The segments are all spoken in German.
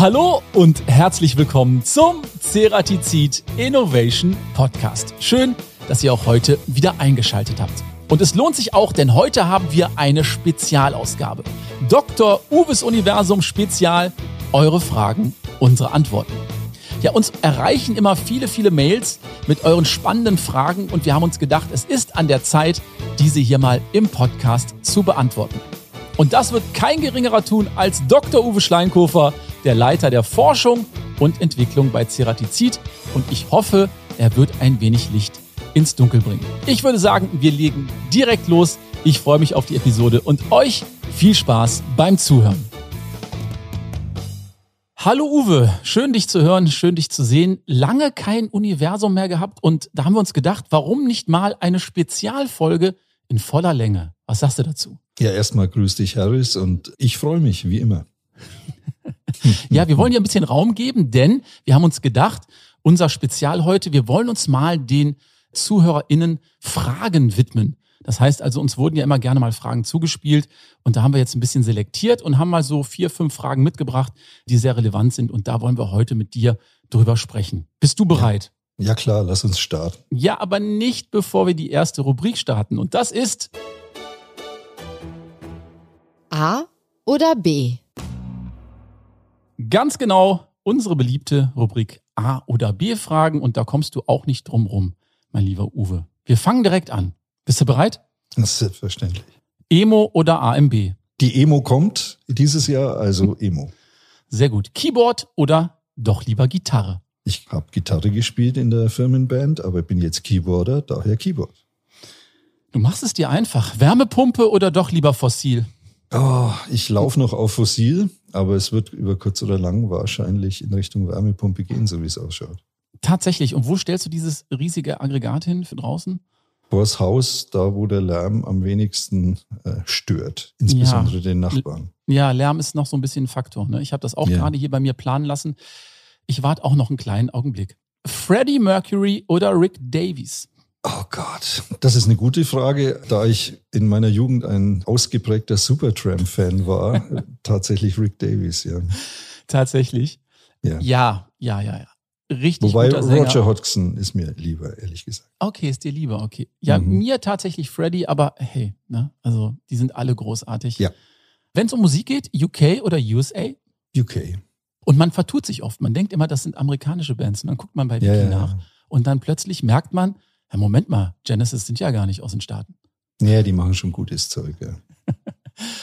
Hallo und herzlich willkommen zum Ceratizid Innovation Podcast. Schön, dass ihr auch heute wieder eingeschaltet habt. Und es lohnt sich auch, denn heute haben wir eine Spezialausgabe. Dr. Uwes Universum Spezial. Eure Fragen, unsere Antworten. Ja, uns erreichen immer viele, viele Mails mit euren spannenden Fragen und wir haben uns gedacht, es ist an der Zeit, diese hier mal im Podcast zu beantworten. Und das wird kein geringerer tun als Dr. Uwe Schleinkofer, der Leiter der Forschung und Entwicklung bei Ceratizid. Und ich hoffe, er wird ein wenig Licht ins Dunkel bringen. Ich würde sagen, wir legen direkt los. Ich freue mich auf die Episode und euch viel Spaß beim Zuhören. Hallo Uwe, schön dich zu hören, schön dich zu sehen. Lange kein Universum mehr gehabt und da haben wir uns gedacht, warum nicht mal eine Spezialfolge in voller Länge? Was sagst du dazu? Ja, erstmal grüß dich, Harris, und ich freue mich, wie immer. ja, wir wollen dir ein bisschen Raum geben, denn wir haben uns gedacht, unser Spezial heute, wir wollen uns mal den ZuhörerInnen Fragen widmen. Das heißt also, uns wurden ja immer gerne mal Fragen zugespielt und da haben wir jetzt ein bisschen selektiert und haben mal so vier, fünf Fragen mitgebracht, die sehr relevant sind und da wollen wir heute mit dir drüber sprechen. Bist du bereit? Ja, ja klar, lass uns starten. Ja, aber nicht bevor wir die erste Rubrik starten und das ist A oder B? Ganz genau, unsere beliebte Rubrik A oder B Fragen und da kommst du auch nicht drum rum, mein lieber Uwe. Wir fangen direkt an. Bist du bereit? Das ist selbstverständlich. Emo oder AMB? Die Emo kommt dieses Jahr, also Emo. Sehr gut. Keyboard oder doch lieber Gitarre? Ich habe Gitarre gespielt in der Firmenband, aber bin jetzt Keyboarder, daher Keyboard. Du machst es dir einfach. Wärmepumpe oder doch lieber fossil? Oh, ich laufe noch auf Fossil, aber es wird über kurz oder lang wahrscheinlich in Richtung Wärmepumpe gehen, so wie es ausschaut. Tatsächlich. Und wo stellst du dieses riesige Aggregat hin für draußen? Vors Haus, da wo der Lärm am wenigsten äh, stört, insbesondere ja. den Nachbarn. Ja, Lärm ist noch so ein bisschen ein Faktor. Ne? Ich habe das auch ja. gerade hier bei mir planen lassen. Ich warte auch noch einen kleinen Augenblick. Freddie Mercury oder Rick Davies? Oh Gott, das ist eine gute Frage. Da ich in meiner Jugend ein ausgeprägter Supertramp-Fan war, tatsächlich Rick Davies, ja. Tatsächlich? Ja. Ja, ja, ja, ja. Richtig Wobei Roger. Hodgson ist mir lieber, ehrlich gesagt. Okay, ist dir lieber, okay. Ja, Mhm. mir tatsächlich Freddie, aber hey, ne? Also, die sind alle großartig. Ja. Wenn es um Musik geht, UK oder USA? UK. Und man vertut sich oft. Man denkt immer, das sind amerikanische Bands. Und dann guckt man bei Wiki Ja, ja, nach. Und dann plötzlich merkt man, ja, Moment mal, Genesis sind ja gar nicht aus den Staaten. Ja, die machen schon gutes Zeug, ja.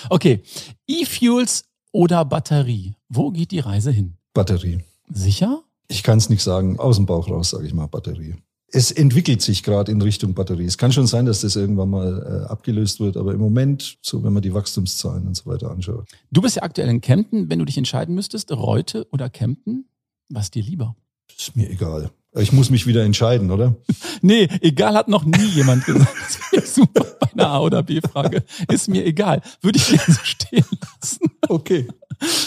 Okay, E-Fuels oder Batterie? Wo geht die Reise hin? Batterie. Sicher? Ich kann es nicht sagen, aus dem Bauch raus, sage ich mal, Batterie. Es entwickelt sich gerade in Richtung Batterie. Es kann schon sein, dass das irgendwann mal äh, abgelöst wird, aber im Moment, so wenn man die Wachstumszahlen und so weiter anschaut, Du bist ja aktuell in Kempten. Wenn du dich entscheiden müsstest, Reute oder Kempten, was dir lieber? ist mir egal. Ich muss mich wieder entscheiden, oder? Nee, egal hat noch nie jemand gesagt. Das ich super bei einer A- oder B-Frage. Ist mir egal. Würde ich so stehen lassen. Okay.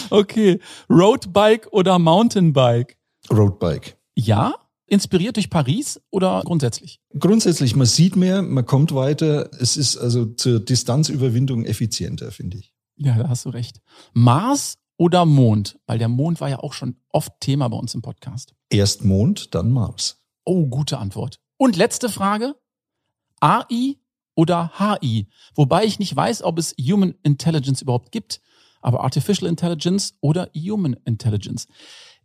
Okay. Roadbike oder Mountainbike? Roadbike. Ja? Inspiriert durch Paris oder grundsätzlich? Grundsätzlich, man sieht mehr, man kommt weiter. Es ist also zur Distanzüberwindung effizienter, finde ich. Ja, da hast du recht. Mars oder Mond? Weil der Mond war ja auch schon oft Thema bei uns im Podcast. Erst Mond, dann Mars. Oh, gute Antwort. Und letzte Frage. AI oder HI? Wobei ich nicht weiß, ob es Human Intelligence überhaupt gibt, aber Artificial Intelligence oder Human Intelligence.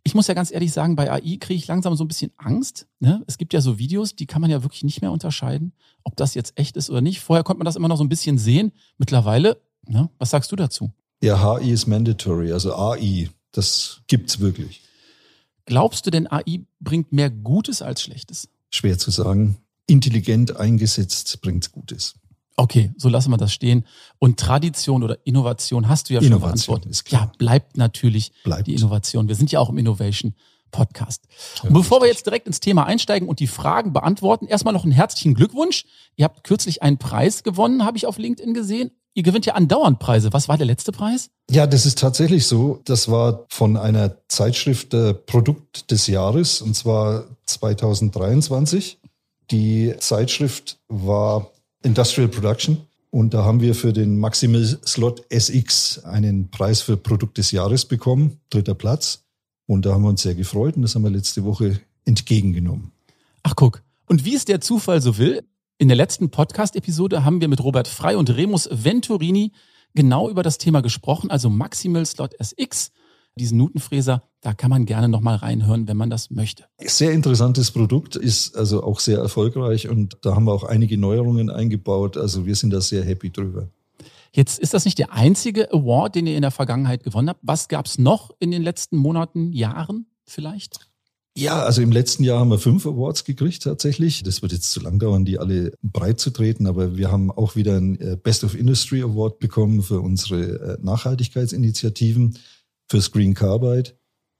Ich muss ja ganz ehrlich sagen, bei AI kriege ich langsam so ein bisschen Angst. Ne? Es gibt ja so Videos, die kann man ja wirklich nicht mehr unterscheiden, ob das jetzt echt ist oder nicht. Vorher konnte man das immer noch so ein bisschen sehen. Mittlerweile, ne? was sagst du dazu? Ja, HI ist mandatory, also AI, das gibt's wirklich. Glaubst du denn, AI bringt mehr Gutes als Schlechtes? Schwer zu sagen. Intelligent eingesetzt bringt's Gutes. Okay, so lassen wir das stehen. Und Tradition oder Innovation hast du ja schon Innovation beantwortet. ist klar. Ja, bleibt natürlich Bleibt. die Innovation. Wir sind ja auch im Innovation Podcast. Ja, und bevor wir richtig. jetzt direkt ins Thema einsteigen und die Fragen beantworten, erstmal noch einen herzlichen Glückwunsch. Ihr habt kürzlich einen Preis gewonnen, habe ich auf LinkedIn gesehen. Ihr gewinnt ja andauernd Preise. Was war der letzte Preis? Ja, das ist tatsächlich so. Das war von einer Zeitschrift äh, Produkt des Jahres und zwar 2023. Die Zeitschrift war Industrial Production und da haben wir für den Maximal Slot SX einen Preis für Produkt des Jahres bekommen, dritter Platz. Und da haben wir uns sehr gefreut und das haben wir letzte Woche entgegengenommen. Ach guck. Und wie es der Zufall so will, in der letzten Podcast-Episode haben wir mit Robert Frei und Remus Venturini genau über das Thema gesprochen, also Maximal Slot SX, diesen Nutenfräser. Da kann man gerne nochmal reinhören, wenn man das möchte. Sehr interessantes Produkt, ist also auch sehr erfolgreich und da haben wir auch einige Neuerungen eingebaut. Also wir sind da sehr happy drüber. Jetzt ist das nicht der einzige Award, den ihr in der Vergangenheit gewonnen habt. Was gab es noch in den letzten Monaten, Jahren vielleicht? Ja, also im letzten Jahr haben wir fünf Awards gekriegt tatsächlich. Das wird jetzt zu lang dauern, die alle breit zu treten, aber wir haben auch wieder einen äh, Best of Industry Award bekommen für unsere äh, Nachhaltigkeitsinitiativen, fürs Green Carbide.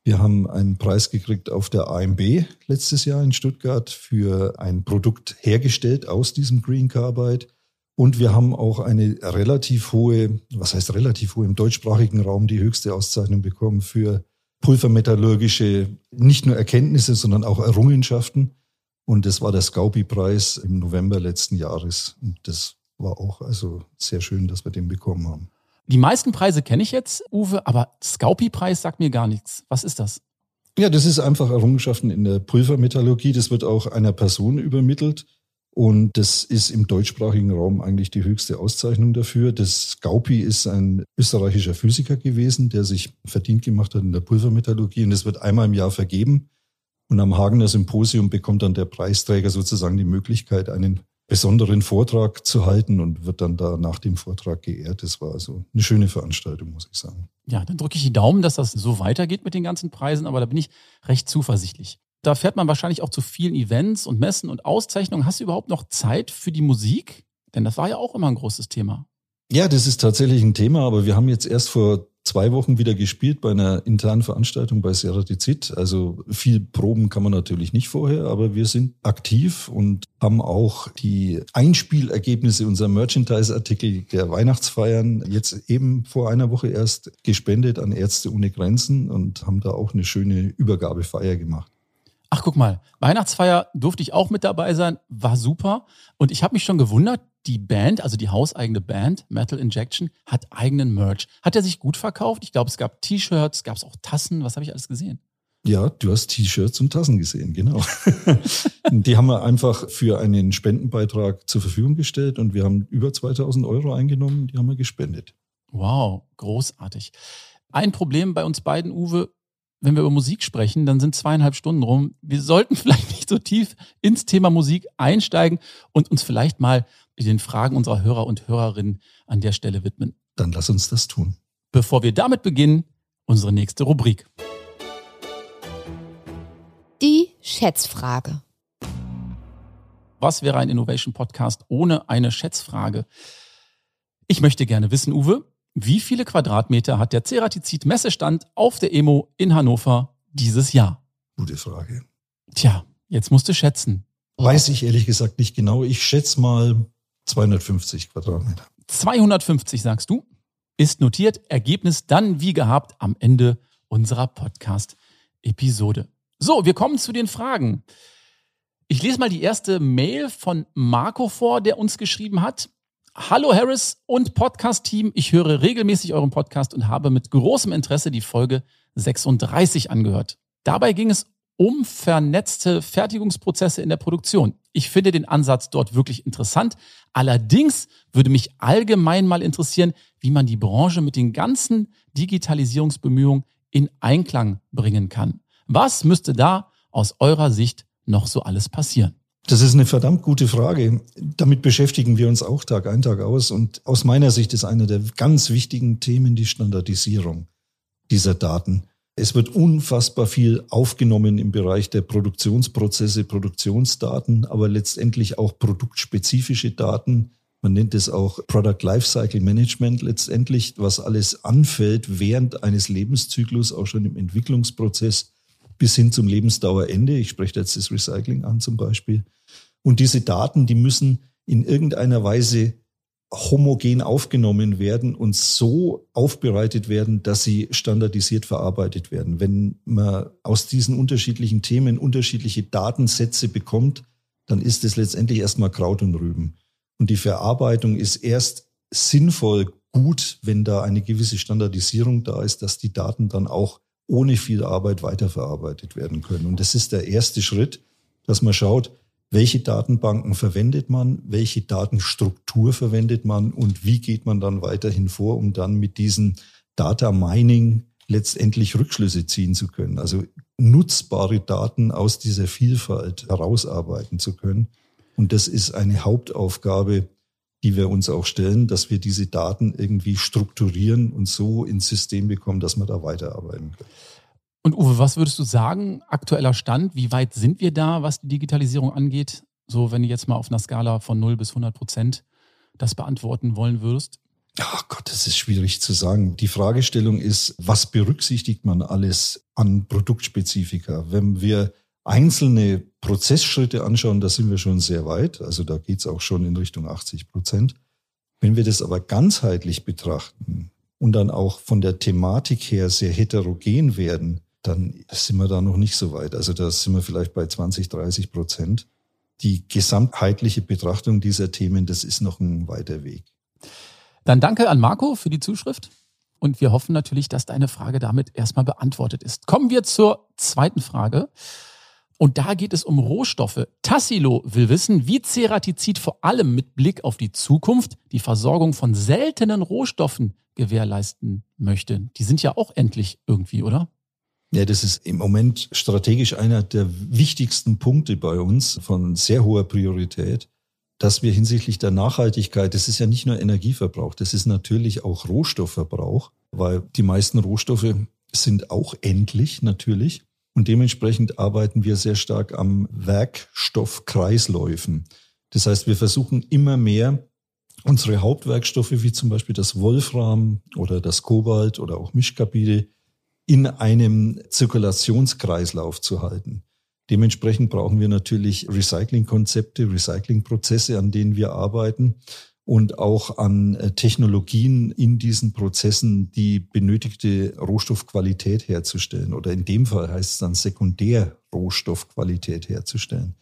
Wir haben einen Preis gekriegt auf der AMB letztes Jahr in Stuttgart für ein Produkt hergestellt aus diesem Green Carbide. Und wir haben auch eine relativ hohe, was heißt relativ hohe, im deutschsprachigen Raum die höchste Auszeichnung bekommen für pulvermetallurgische, nicht nur Erkenntnisse, sondern auch Errungenschaften. Und das war der Scaupi-Preis im November letzten Jahres. Und das war auch also sehr schön, dass wir den bekommen haben. Die meisten Preise kenne ich jetzt, Uwe, aber Scaupi-Preis sagt mir gar nichts. Was ist das? Ja, das ist einfach Errungenschaften in der Pulvermetallurgie. Das wird auch einer Person übermittelt. Und das ist im deutschsprachigen Raum eigentlich die höchste Auszeichnung dafür. Das Gaupi ist ein österreichischer Physiker gewesen, der sich verdient gemacht hat in der Pulvermetallurgie. Und das wird einmal im Jahr vergeben. Und am Hagener Symposium bekommt dann der Preisträger sozusagen die Möglichkeit, einen besonderen Vortrag zu halten und wird dann da nach dem Vortrag geehrt. Das war also eine schöne Veranstaltung, muss ich sagen. Ja, dann drücke ich die Daumen, dass das so weitergeht mit den ganzen Preisen, aber da bin ich recht zuversichtlich. Da fährt man wahrscheinlich auch zu vielen Events und Messen und Auszeichnungen. Hast du überhaupt noch Zeit für die Musik? Denn das war ja auch immer ein großes Thema. Ja, das ist tatsächlich ein Thema, aber wir haben jetzt erst vor zwei Wochen wieder gespielt bei einer internen Veranstaltung bei Seratizid. Also viel Proben kann man natürlich nicht vorher, aber wir sind aktiv und haben auch die Einspielergebnisse unserer Merchandise-Artikel der Weihnachtsfeiern jetzt eben vor einer Woche erst gespendet an Ärzte ohne Grenzen und haben da auch eine schöne Übergabefeier gemacht. Ach, guck mal, Weihnachtsfeier durfte ich auch mit dabei sein, war super. Und ich habe mich schon gewundert, die Band, also die hauseigene Band, Metal Injection, hat eigenen Merch. Hat er sich gut verkauft? Ich glaube, es gab T-Shirts, gab es auch Tassen, was habe ich alles gesehen? Ja, du hast T-Shirts und Tassen gesehen, genau. die haben wir einfach für einen Spendenbeitrag zur Verfügung gestellt und wir haben über 2000 Euro eingenommen, die haben wir gespendet. Wow, großartig. Ein Problem bei uns beiden, Uwe, wenn wir über Musik sprechen, dann sind zweieinhalb Stunden rum. Wir sollten vielleicht nicht so tief ins Thema Musik einsteigen und uns vielleicht mal den Fragen unserer Hörer und Hörerinnen an der Stelle widmen. Dann lass uns das tun. Bevor wir damit beginnen, unsere nächste Rubrik. Die Schätzfrage. Was wäre ein Innovation Podcast ohne eine Schätzfrage? Ich möchte gerne wissen, Uwe, wie viele Quadratmeter hat der Ceratizid Messestand auf der EMO in Hannover dieses Jahr? Gute Frage. Tja, jetzt musst du schätzen. Weiß ich ehrlich gesagt nicht genau. Ich schätze mal 250 Quadratmeter. 250 sagst du? Ist notiert. Ergebnis dann wie gehabt am Ende unserer Podcast-Episode. So, wir kommen zu den Fragen. Ich lese mal die erste Mail von Marco vor, der uns geschrieben hat. Hallo Harris und Podcast-Team. Ich höre regelmäßig euren Podcast und habe mit großem Interesse die Folge 36 angehört. Dabei ging es um vernetzte Fertigungsprozesse in der Produktion. Ich finde den Ansatz dort wirklich interessant. Allerdings würde mich allgemein mal interessieren, wie man die Branche mit den ganzen Digitalisierungsbemühungen in Einklang bringen kann. Was müsste da aus eurer Sicht noch so alles passieren? Das ist eine verdammt gute Frage. Damit beschäftigen wir uns auch Tag ein, Tag aus. Und aus meiner Sicht ist einer der ganz wichtigen Themen die Standardisierung dieser Daten. Es wird unfassbar viel aufgenommen im Bereich der Produktionsprozesse, Produktionsdaten, aber letztendlich auch produktspezifische Daten. Man nennt es auch Product Lifecycle Management letztendlich, was alles anfällt während eines Lebenszyklus, auch schon im Entwicklungsprozess bis hin zum Lebensdauerende. Ich spreche jetzt das Recycling an zum Beispiel. Und diese Daten, die müssen in irgendeiner Weise homogen aufgenommen werden und so aufbereitet werden, dass sie standardisiert verarbeitet werden. Wenn man aus diesen unterschiedlichen Themen unterschiedliche Datensätze bekommt, dann ist es letztendlich erstmal Kraut und Rüben. Und die Verarbeitung ist erst sinnvoll gut, wenn da eine gewisse Standardisierung da ist, dass die Daten dann auch ohne viel Arbeit weiterverarbeitet werden können. Und das ist der erste Schritt, dass man schaut, welche Datenbanken verwendet man, welche Datenstruktur verwendet man und wie geht man dann weiterhin vor, um dann mit diesem Data Mining letztendlich Rückschlüsse ziehen zu können. Also nutzbare Daten aus dieser Vielfalt herausarbeiten zu können. Und das ist eine Hauptaufgabe, die wir uns auch stellen, dass wir diese Daten irgendwie strukturieren und so ins System bekommen, dass wir da weiterarbeiten können. Und Uwe, was würdest du sagen, aktueller Stand? Wie weit sind wir da, was die Digitalisierung angeht? So, wenn du jetzt mal auf einer Skala von 0 bis 100 Prozent das beantworten wollen würdest? Ach Gott, das ist schwierig zu sagen. Die Fragestellung ist, was berücksichtigt man alles an Produktspezifika? Wenn wir einzelne Prozessschritte anschauen, da sind wir schon sehr weit. Also da geht es auch schon in Richtung 80 Prozent. Wenn wir das aber ganzheitlich betrachten und dann auch von der Thematik her sehr heterogen werden, dann sind wir da noch nicht so weit. Also da sind wir vielleicht bei 20, 30 Prozent. Die gesamtheitliche Betrachtung dieser Themen, das ist noch ein weiter Weg. Dann danke an Marco für die Zuschrift. Und wir hoffen natürlich, dass deine Frage damit erstmal beantwortet ist. Kommen wir zur zweiten Frage. Und da geht es um Rohstoffe. Tassilo will wissen, wie Ceratizid vor allem mit Blick auf die Zukunft die Versorgung von seltenen Rohstoffen gewährleisten möchte. Die sind ja auch endlich irgendwie, oder? Ja, das ist im Moment strategisch einer der wichtigsten Punkte bei uns von sehr hoher Priorität, dass wir hinsichtlich der Nachhaltigkeit, das ist ja nicht nur Energieverbrauch, das ist natürlich auch Rohstoffverbrauch, weil die meisten Rohstoffe sind auch endlich natürlich. Und dementsprechend arbeiten wir sehr stark am Werkstoffkreisläufen. Das heißt, wir versuchen immer mehr unsere Hauptwerkstoffe wie zum Beispiel das Wolfram oder das Kobalt oder auch Mischkabide in einem Zirkulationskreislauf zu halten. Dementsprechend brauchen wir natürlich Recyclingkonzepte, Recyclingprozesse, an denen wir arbeiten und auch an äh, Technologien in diesen Prozessen die benötigte Rohstoffqualität herzustellen. Oder in dem Fall heißt es dann Sekundärrohstoffqualität herzustellen.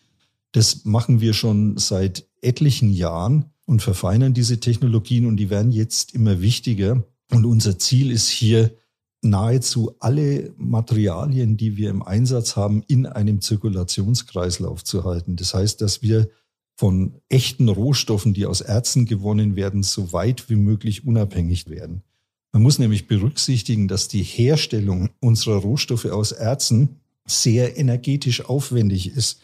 Das machen wir schon seit etlichen Jahren und verfeinern diese Technologien und die werden jetzt immer wichtiger. Und unser Ziel ist hier, nahezu alle Materialien, die wir im Einsatz haben, in einem Zirkulationskreislauf zu halten. Das heißt, dass wir von echten Rohstoffen, die aus Erzen gewonnen werden, so weit wie möglich unabhängig werden. Man muss nämlich berücksichtigen, dass die Herstellung unserer Rohstoffe aus Erzen sehr energetisch aufwendig ist.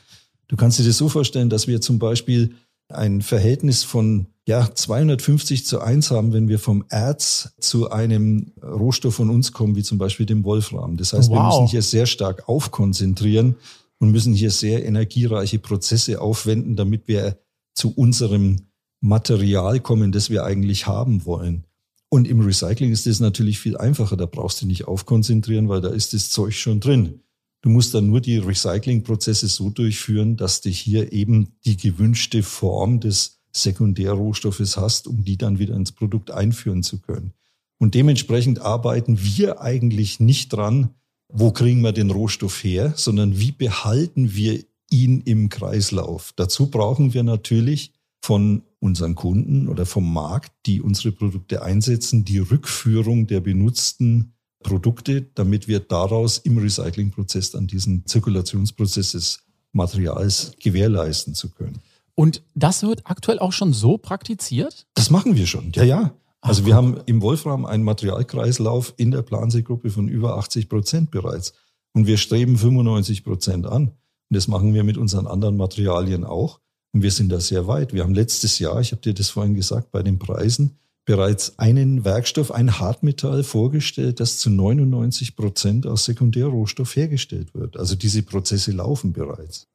Du kannst dir das so vorstellen, dass wir zum Beispiel ein Verhältnis von ja, 250 zu 1 haben, wenn wir vom Erz zu einem Rohstoff von uns kommen, wie zum Beispiel dem Wolfram. Das heißt, wow. wir müssen hier sehr stark aufkonzentrieren und müssen hier sehr energiereiche Prozesse aufwenden, damit wir zu unserem Material kommen, das wir eigentlich haben wollen. Und im Recycling ist das natürlich viel einfacher. Da brauchst du nicht aufkonzentrieren, weil da ist das Zeug schon drin. Du musst dann nur die Recyclingprozesse so durchführen, dass du hier eben die gewünschte Form des Sekundärrohstoffes hast, um die dann wieder ins Produkt einführen zu können. Und dementsprechend arbeiten wir eigentlich nicht dran, wo kriegen wir den Rohstoff her, sondern wie behalten wir ihn im Kreislauf. Dazu brauchen wir natürlich von unseren Kunden oder vom Markt, die unsere Produkte einsetzen, die Rückführung der benutzten Produkte, damit wir daraus im Recyclingprozess dann diesen Zirkulationsprozess des Materials gewährleisten zu können. Und das wird aktuell auch schon so praktiziert? Das machen wir schon, ja, ja. Also Ach, wir haben im Wolfram einen Materialkreislauf in der Planseegruppe von über 80 Prozent bereits. Und wir streben 95 Prozent an. Und das machen wir mit unseren anderen Materialien auch. Und wir sind da sehr weit. Wir haben letztes Jahr, ich habe dir das vorhin gesagt, bei den Preisen bereits einen Werkstoff, ein Hartmetall vorgestellt, das zu 99 Prozent aus Sekundärrohstoff hergestellt wird. Also diese Prozesse laufen bereits.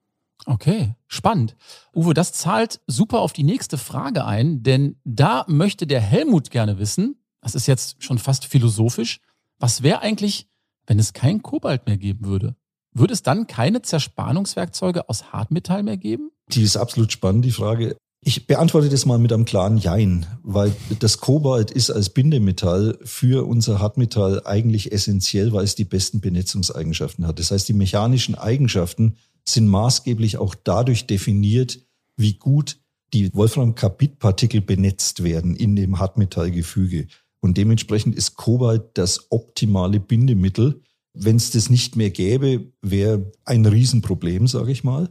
Okay, spannend. Uwe, das zahlt super auf die nächste Frage ein, denn da möchte der Helmut gerne wissen, das ist jetzt schon fast philosophisch, was wäre eigentlich, wenn es kein Kobalt mehr geben würde? Würde es dann keine Zerspannungswerkzeuge aus Hartmetall mehr geben? Die ist absolut spannend, die Frage. Ich beantworte das mal mit einem klaren Jein, weil das Kobalt ist als Bindemetall für unser Hartmetall eigentlich essentiell, weil es die besten Benetzungseigenschaften hat. Das heißt, die mechanischen Eigenschaften sind maßgeblich auch dadurch definiert, wie gut die Wolfram-Carbid-Partikel benetzt werden in dem Hartmetallgefüge. Und dementsprechend ist Kobalt das optimale Bindemittel, Wenn es das nicht mehr gäbe, wäre ein Riesenproblem, sage ich mal.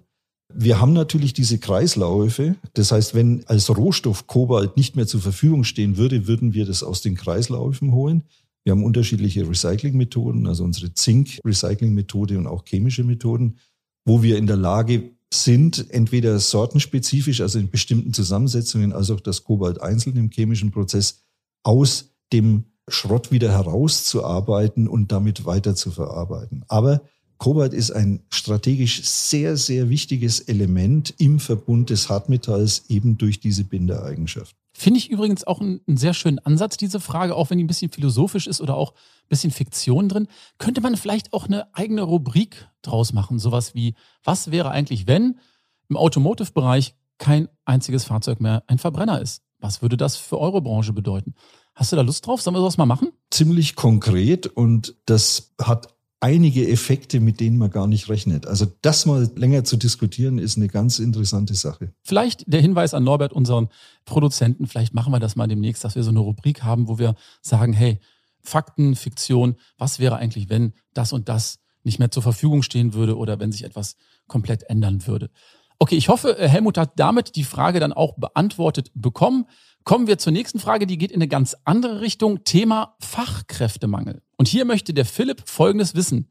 Wir haben natürlich diese Kreisläufe. Das heißt, wenn als Rohstoff Kobalt nicht mehr zur Verfügung stehen würde, würden wir das aus den Kreisläufen holen. Wir haben unterschiedliche Recyclingmethoden, also unsere Zink-Recycling-Methode und auch chemische Methoden, wo wir in der Lage sind, entweder sortenspezifisch, also in bestimmten Zusammensetzungen, als auch das Kobalt einzeln im chemischen Prozess aus dem Schrott wieder herauszuarbeiten und damit weiter zu verarbeiten. Aber Kobalt ist ein strategisch sehr, sehr wichtiges Element im Verbund des Hartmetalls eben durch diese Bindereigenschaft. Finde ich übrigens auch einen, sehr schönen Ansatz, diese Frage, auch wenn die ein bisschen philosophisch ist oder auch ein bisschen Fiktion drin. Könnte man vielleicht auch eine eigene Rubrik draus machen? Sowas wie, was wäre eigentlich, wenn im Automotive-Bereich kein einziges Fahrzeug mehr ein Verbrenner ist? Was würde das für eure Branche bedeuten? Hast du da Lust drauf? Sollen wir sowas mal machen? Ziemlich konkret und das hat einige Effekte, mit denen man gar nicht rechnet. Also das mal länger zu diskutieren, ist eine ganz interessante Sache. Vielleicht der Hinweis an Norbert, unseren Produzenten, vielleicht machen wir das mal demnächst, dass wir so eine Rubrik haben, wo wir sagen, hey, Fakten, Fiktion, was wäre eigentlich, wenn das und das nicht mehr zur Verfügung stehen würde oder wenn sich etwas komplett ändern würde. Okay, ich hoffe, äh, Helmut hat damit die Frage dann auch beantwortet bekommen. Kommen wir zur nächsten Frage, die geht in eine ganz andere Richtung. Thema Fachkräftemangel. Und hier möchte der Philipp Folgendes wissen.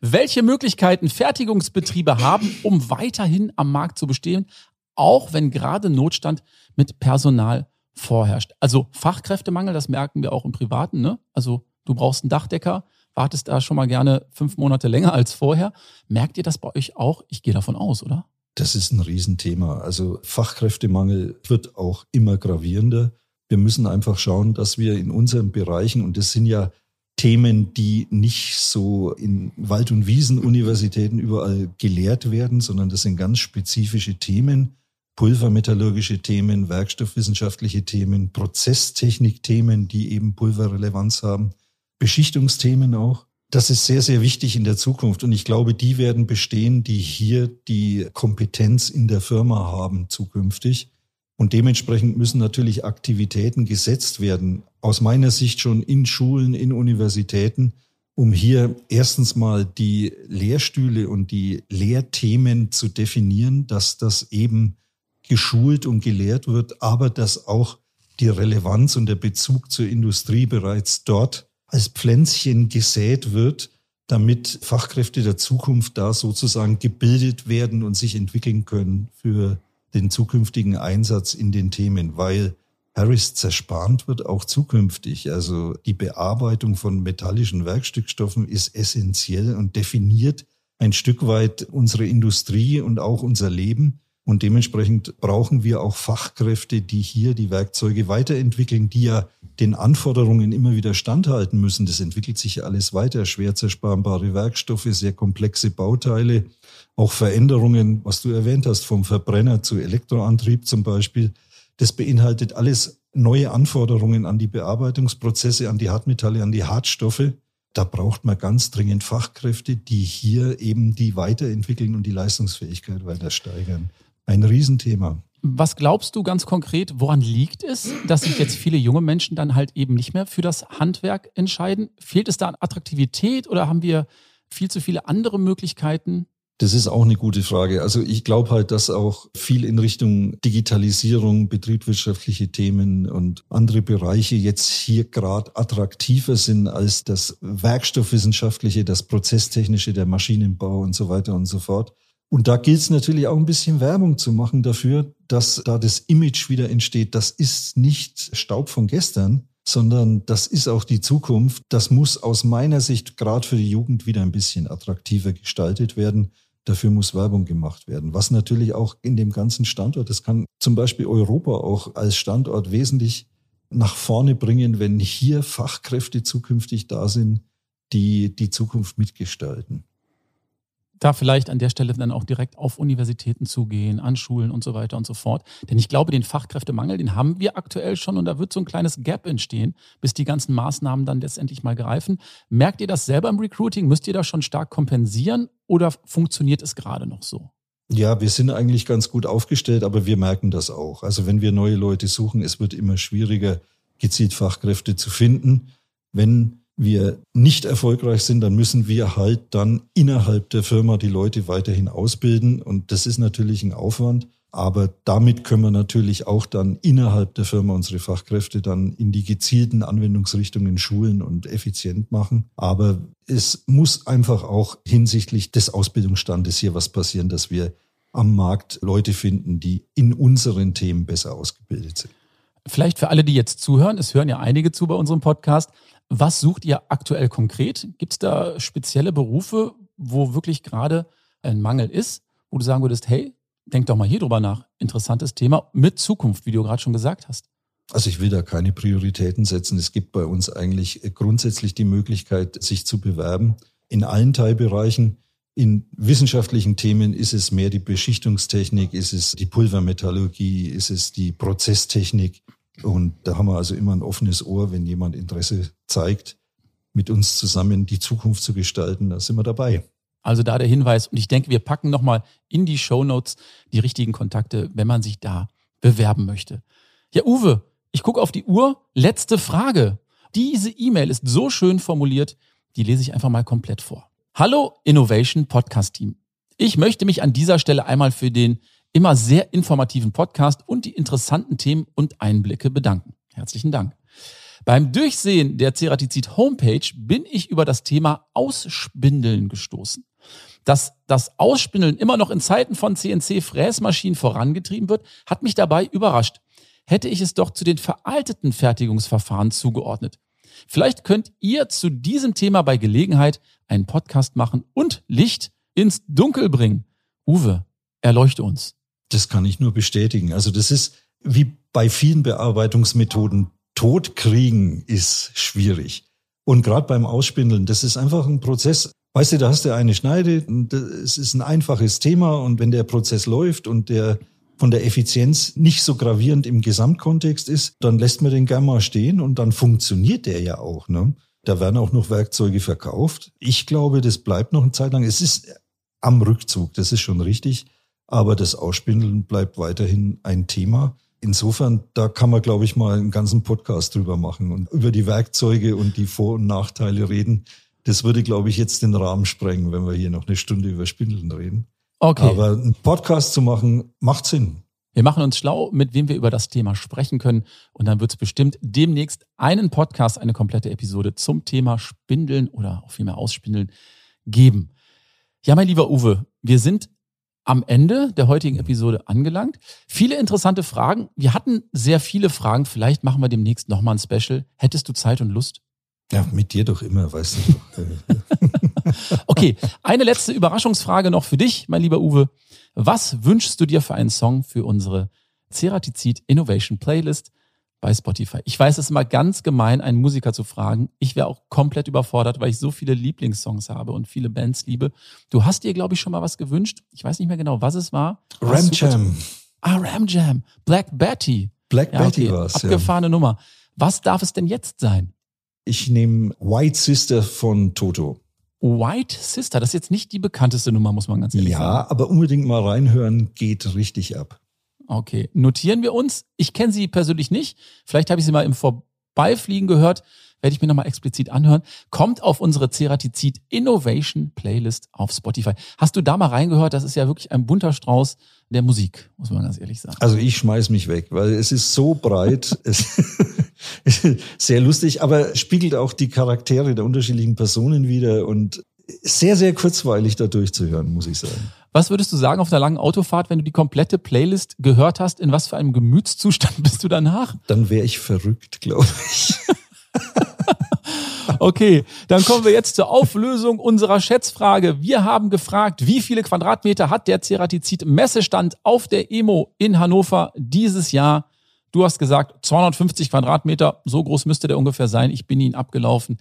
Welche Möglichkeiten Fertigungsbetriebe haben, um weiterhin am Markt zu bestehen, auch wenn gerade Notstand mit Personal vorherrscht? Also Fachkräftemangel, das merken wir auch im Privaten. Ne? Also du brauchst einen Dachdecker, wartest da schon mal gerne fünf Monate länger als vorher. Merkt ihr das bei euch auch? Ich gehe davon aus, oder? Das ist ein Riesenthema. Also Fachkräftemangel wird auch immer gravierender. Wir müssen einfach schauen, dass wir in unseren Bereichen, und das sind ja Themen, die nicht so in Wald- und Wiesenuniversitäten überall gelehrt werden, sondern das sind ganz spezifische Themen, pulvermetallurgische Themen, werkstoffwissenschaftliche Themen, Prozesstechnikthemen, die eben Pulverrelevanz haben, Beschichtungsthemen auch. Das ist sehr, sehr wichtig in der Zukunft. Und ich glaube, die werden bestehen, die hier die Kompetenz in der Firma haben zukünftig. Und dementsprechend müssen natürlich Aktivitäten gesetzt werden, aus meiner Sicht schon in Schulen, in Universitäten, um hier erstens mal die Lehrstühle und die Lehrthemen zu definieren, dass das eben geschult und gelehrt wird, aber dass auch die Relevanz und der Bezug zur Industrie bereits dort als Pflänzchen gesät wird, damit Fachkräfte der Zukunft da sozusagen gebildet werden und sich entwickeln können für den zukünftigen Einsatz in den Themen, weil Harris zerspannt wird auch zukünftig. Also die Bearbeitung von metallischen Werkstückstoffen ist essentiell und definiert ein Stück weit unsere Industrie und auch unser Leben. Und dementsprechend brauchen wir auch Fachkräfte, die hier die Werkzeuge weiterentwickeln, die ja den Anforderungen immer wieder standhalten müssen. Das entwickelt sich ja alles weiter. Schwer zersparbare Werkstoffe, sehr komplexe Bauteile, auch Veränderungen, was du erwähnt hast, vom Verbrenner zu Elektroantrieb zum Beispiel. Das beinhaltet alles neue Anforderungen an die Bearbeitungsprozesse, an die Hartmetalle, an die Hartstoffe. Da braucht man ganz dringend Fachkräfte, die hier eben die weiterentwickeln und die Leistungsfähigkeit weiter steigern. Ein Riesenthema. Was glaubst du ganz konkret, woran liegt es, dass sich jetzt viele junge Menschen dann halt eben nicht mehr für das Handwerk entscheiden? Fehlt es da an Attraktivität oder haben wir viel zu viele andere Möglichkeiten? Das ist auch eine gute Frage. Also ich glaube halt, dass auch viel in Richtung Digitalisierung, betriebswirtschaftliche Themen und andere Bereiche jetzt hier gerade attraktiver sind als das Werkstoffwissenschaftliche, das Prozesstechnische, der Maschinenbau und so weiter und so fort. Und da gilt es natürlich auch ein bisschen Werbung zu machen dafür, dass da das Image wieder entsteht. Das ist nicht Staub von gestern, sondern das ist auch die Zukunft. Das muss aus meiner Sicht gerade für die Jugend wieder ein bisschen attraktiver gestaltet werden. Dafür muss Werbung gemacht werden. Was natürlich auch in dem ganzen Standort, das kann zum Beispiel Europa auch als Standort wesentlich nach vorne bringen, wenn hier Fachkräfte zukünftig da sind, die die Zukunft mitgestalten da vielleicht an der Stelle dann auch direkt auf Universitäten zugehen, an Schulen und so weiter und so fort. Denn ich glaube, den Fachkräftemangel, den haben wir aktuell schon und da wird so ein kleines Gap entstehen, bis die ganzen Maßnahmen dann letztendlich mal greifen. Merkt ihr das selber im Recruiting? Müsst ihr das schon stark kompensieren oder funktioniert es gerade noch so? Ja, wir sind eigentlich ganz gut aufgestellt, aber wir merken das auch. Also wenn wir neue Leute suchen, es wird immer schwieriger, gezielt Fachkräfte zu finden. Wenn wir nicht erfolgreich sind, dann müssen wir halt dann innerhalb der Firma die Leute weiterhin ausbilden. Und das ist natürlich ein Aufwand. Aber damit können wir natürlich auch dann innerhalb der Firma unsere Fachkräfte dann in die gezielten Anwendungsrichtungen schulen und effizient machen. Aber es muss einfach auch hinsichtlich des Ausbildungsstandes hier was passieren, dass wir am Markt Leute finden, die in unseren Themen besser ausgebildet sind. Vielleicht für alle, die jetzt zuhören, es hören ja einige zu bei unserem Podcast. Was sucht ihr aktuell konkret? Gibt es da spezielle Berufe, wo wirklich gerade ein Mangel ist, wo du sagen würdest, hey, denk doch mal hier drüber nach. Interessantes Thema mit Zukunft, wie du gerade schon gesagt hast. Also ich will da keine Prioritäten setzen. Es gibt bei uns eigentlich grundsätzlich die Möglichkeit, sich zu bewerben in allen Teilbereichen. In wissenschaftlichen Themen ist es mehr die Beschichtungstechnik, ist es die Pulvermetallurgie, ist es die Prozesstechnik. Und da haben wir also immer ein offenes Ohr, wenn jemand Interesse zeigt, mit uns zusammen die Zukunft zu gestalten, da sind wir dabei. Also da der Hinweis. Und ich denke, wir packen nochmal in die Show Notes die richtigen Kontakte, wenn man sich da bewerben möchte. Ja, Uwe, ich gucke auf die Uhr. Letzte Frage. Diese E-Mail ist so schön formuliert, die lese ich einfach mal komplett vor. Hallo Innovation Podcast Team. Ich möchte mich an dieser Stelle einmal für den immer sehr informativen Podcast und die interessanten Themen und Einblicke bedanken. Herzlichen Dank. Beim Durchsehen der Ceratizid Homepage bin ich über das Thema Ausspindeln gestoßen. Dass das Ausspindeln immer noch in Zeiten von CNC-Fräsmaschinen vorangetrieben wird, hat mich dabei überrascht. Hätte ich es doch zu den veralteten Fertigungsverfahren zugeordnet. Vielleicht könnt ihr zu diesem Thema bei Gelegenheit einen Podcast machen und Licht ins Dunkel bringen. Uwe, erleuchte uns. Das kann ich nur bestätigen. Also das ist wie bei vielen Bearbeitungsmethoden. Tod kriegen ist schwierig. Und gerade beim Ausspindeln, das ist einfach ein Prozess. Weißt du, da hast du eine Schneide, es ist ein einfaches Thema und wenn der Prozess läuft und der von der Effizienz nicht so gravierend im Gesamtkontext ist, dann lässt man den gerne mal stehen und dann funktioniert der ja auch. Ne? Da werden auch noch Werkzeuge verkauft. Ich glaube, das bleibt noch eine Zeit lang. Es ist am Rückzug, das ist schon richtig. Aber das Ausspindeln bleibt weiterhin ein Thema. Insofern, da kann man, glaube ich, mal einen ganzen Podcast drüber machen und über die Werkzeuge und die Vor- und Nachteile reden. Das würde, glaube ich, jetzt den Rahmen sprengen, wenn wir hier noch eine Stunde über Spindeln reden. Okay. Aber einen Podcast zu machen, macht Sinn. Wir machen uns schlau, mit wem wir über das Thema sprechen können. Und dann wird es bestimmt demnächst einen Podcast, eine komplette Episode zum Thema Spindeln oder auch vielmehr Ausspindeln geben. Ja, mein lieber Uwe, wir sind am Ende der heutigen Episode angelangt. Viele interessante Fragen. Wir hatten sehr viele Fragen. Vielleicht machen wir demnächst nochmal ein Special. Hättest du Zeit und Lust? Ja, mit dir doch immer, weißt du okay, eine letzte Überraschungsfrage noch für dich, mein lieber Uwe. Was wünschst du dir für einen Song für unsere Ceratizid Innovation Playlist? Bei Spotify. Ich weiß, es ist immer ganz gemein, einen Musiker zu fragen. Ich wäre auch komplett überfordert, weil ich so viele Lieblingssongs habe und viele Bands liebe. Du hast dir, glaube ich, schon mal was gewünscht. Ich weiß nicht mehr genau, was es war. Ram Jam. Ah, Ram Jam. Black Betty. Black ja, Betty okay. war es. Abgefahrene ja. Nummer. Was darf es denn jetzt sein? Ich nehme White Sister von Toto. White Sister, das ist jetzt nicht die bekannteste Nummer, muss man ganz ehrlich ja, sagen. Ja, aber unbedingt mal reinhören, geht richtig ab. Okay, notieren wir uns. Ich kenne sie persönlich nicht. Vielleicht habe ich sie mal im Vorbeifliegen gehört. Werde ich mir nochmal explizit anhören. Kommt auf unsere Ceratizid Innovation Playlist auf Spotify. Hast du da mal reingehört? Das ist ja wirklich ein bunter Strauß der Musik, muss man ganz ehrlich sagen. Also ich schmeiß mich weg, weil es ist so breit, es sehr lustig, aber spiegelt auch die Charaktere der unterschiedlichen Personen wieder und sehr, sehr kurzweilig da durchzuhören, muss ich sagen. Was würdest du sagen auf einer langen Autofahrt, wenn du die komplette Playlist gehört hast? In was für einem Gemütszustand bist du danach? Dann wäre ich verrückt, glaube ich. Okay, dann kommen wir jetzt zur Auflösung unserer Schätzfrage. Wir haben gefragt, wie viele Quadratmeter hat der Ceratizid Messestand auf der EMO in Hannover dieses Jahr? Du hast gesagt 250 Quadratmeter, so groß müsste der ungefähr sein. Ich bin ihn abgelaufen.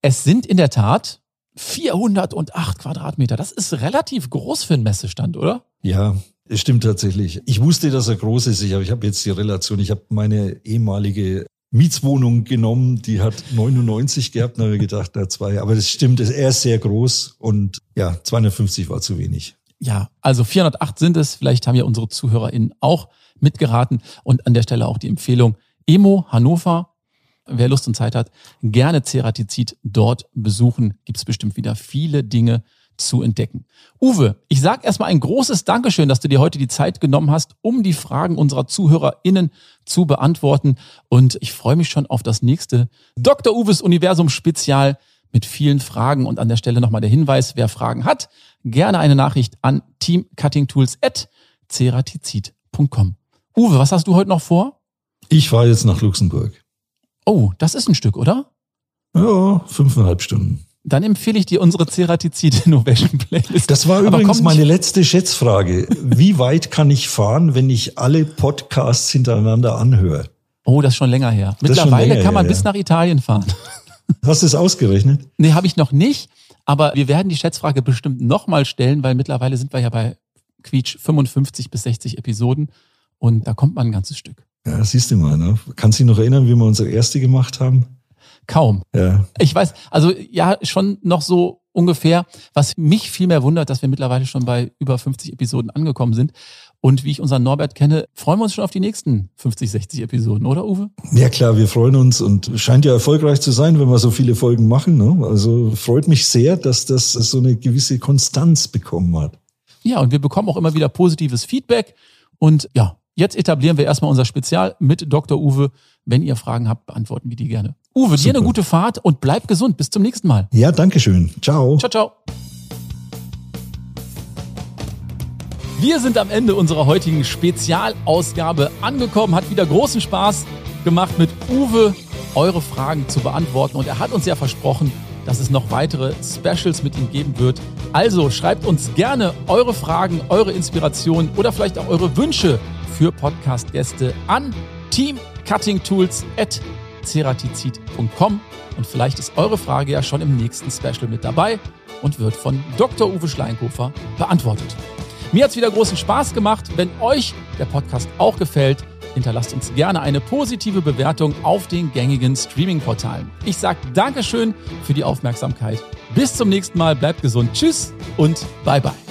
Es sind in der Tat 408 Quadratmeter. Das ist relativ groß für einen Messestand, oder? Ja, es stimmt tatsächlich. Ich wusste, dass er groß ist. Ich habe, ich habe jetzt die Relation. Ich habe meine ehemalige Mietswohnung genommen, die hat 99 gehabt, dann habe ich gedacht, na zwei. Aber das stimmt, er ist sehr groß und ja, 250 war zu wenig. Ja, also 408 sind es. Vielleicht haben ja unsere ZuhörerInnen auch mitgeraten. Und an der Stelle auch die Empfehlung, Emo Hannover wer Lust und Zeit hat, gerne Ceratizid dort besuchen. Gibt es bestimmt wieder viele Dinge zu entdecken. Uwe, ich sage erstmal ein großes Dankeschön, dass du dir heute die Zeit genommen hast, um die Fragen unserer ZuhörerInnen zu beantworten. Und ich freue mich schon auf das nächste Dr. Uwes Universum Spezial mit vielen Fragen. Und an der Stelle nochmal der Hinweis, wer Fragen hat, gerne eine Nachricht an teamcuttingtools.ceratizid.com. Uwe, was hast du heute noch vor? Ich fahre jetzt nach Luxemburg. Oh, das ist ein Stück, oder? Ja, fünfeinhalb Stunden. Dann empfehle ich dir unsere Ceratizid Innovation Playlist. Das war übrigens meine letzte Schätzfrage. Wie weit kann ich fahren, wenn ich alle Podcasts hintereinander anhöre? Oh, das ist schon länger her. Mittlerweile länger kann man her, bis ja. nach Italien fahren. Hast du es ausgerechnet? Nee, habe ich noch nicht. Aber wir werden die Schätzfrage bestimmt nochmal stellen, weil mittlerweile sind wir ja bei Quietsch 55 bis 60 Episoden und da kommt man ein ganzes Stück. Ja, siehst du mal, ne? Kannst du dich noch erinnern, wie wir unsere erste gemacht haben? Kaum. Ja. Ich weiß, also ja, schon noch so ungefähr. Was mich viel mehr wundert, dass wir mittlerweile schon bei über 50 Episoden angekommen sind. Und wie ich unseren Norbert kenne, freuen wir uns schon auf die nächsten 50, 60 Episoden, oder Uwe? Ja klar, wir freuen uns und scheint ja erfolgreich zu sein, wenn wir so viele Folgen machen. Ne? Also freut mich sehr, dass das so eine gewisse Konstanz bekommen hat. Ja, und wir bekommen auch immer wieder positives Feedback. Und ja, jetzt etablieren wir erstmal unser Spezial mit Dr. Uwe. Wenn ihr Fragen habt, beantworten wir die gerne. Uwe, Super. dir eine gute Fahrt und bleib gesund. Bis zum nächsten Mal. Ja, danke schön. Ciao. Ciao, ciao. Wir sind am Ende unserer heutigen Spezialausgabe angekommen. Hat wieder großen Spaß gemacht, mit Uwe eure Fragen zu beantworten. Und er hat uns ja versprochen, dass es noch weitere Specials mit ihm geben wird. Also schreibt uns gerne eure Fragen, eure Inspirationen oder vielleicht auch eure Wünsche für Podcast-Gäste an teamcuttingtools.ceratizid.com und vielleicht ist eure Frage ja schon im nächsten Special mit dabei und wird von Dr. Uwe Schleinkofer beantwortet. Mir hat es wieder großen Spaß gemacht. Wenn euch der Podcast auch gefällt, hinterlasst uns gerne eine positive Bewertung auf den gängigen Streaming-Portalen. Ich sage Dankeschön für die Aufmerksamkeit. Bis zum nächsten Mal, bleibt gesund, tschüss und bye bye.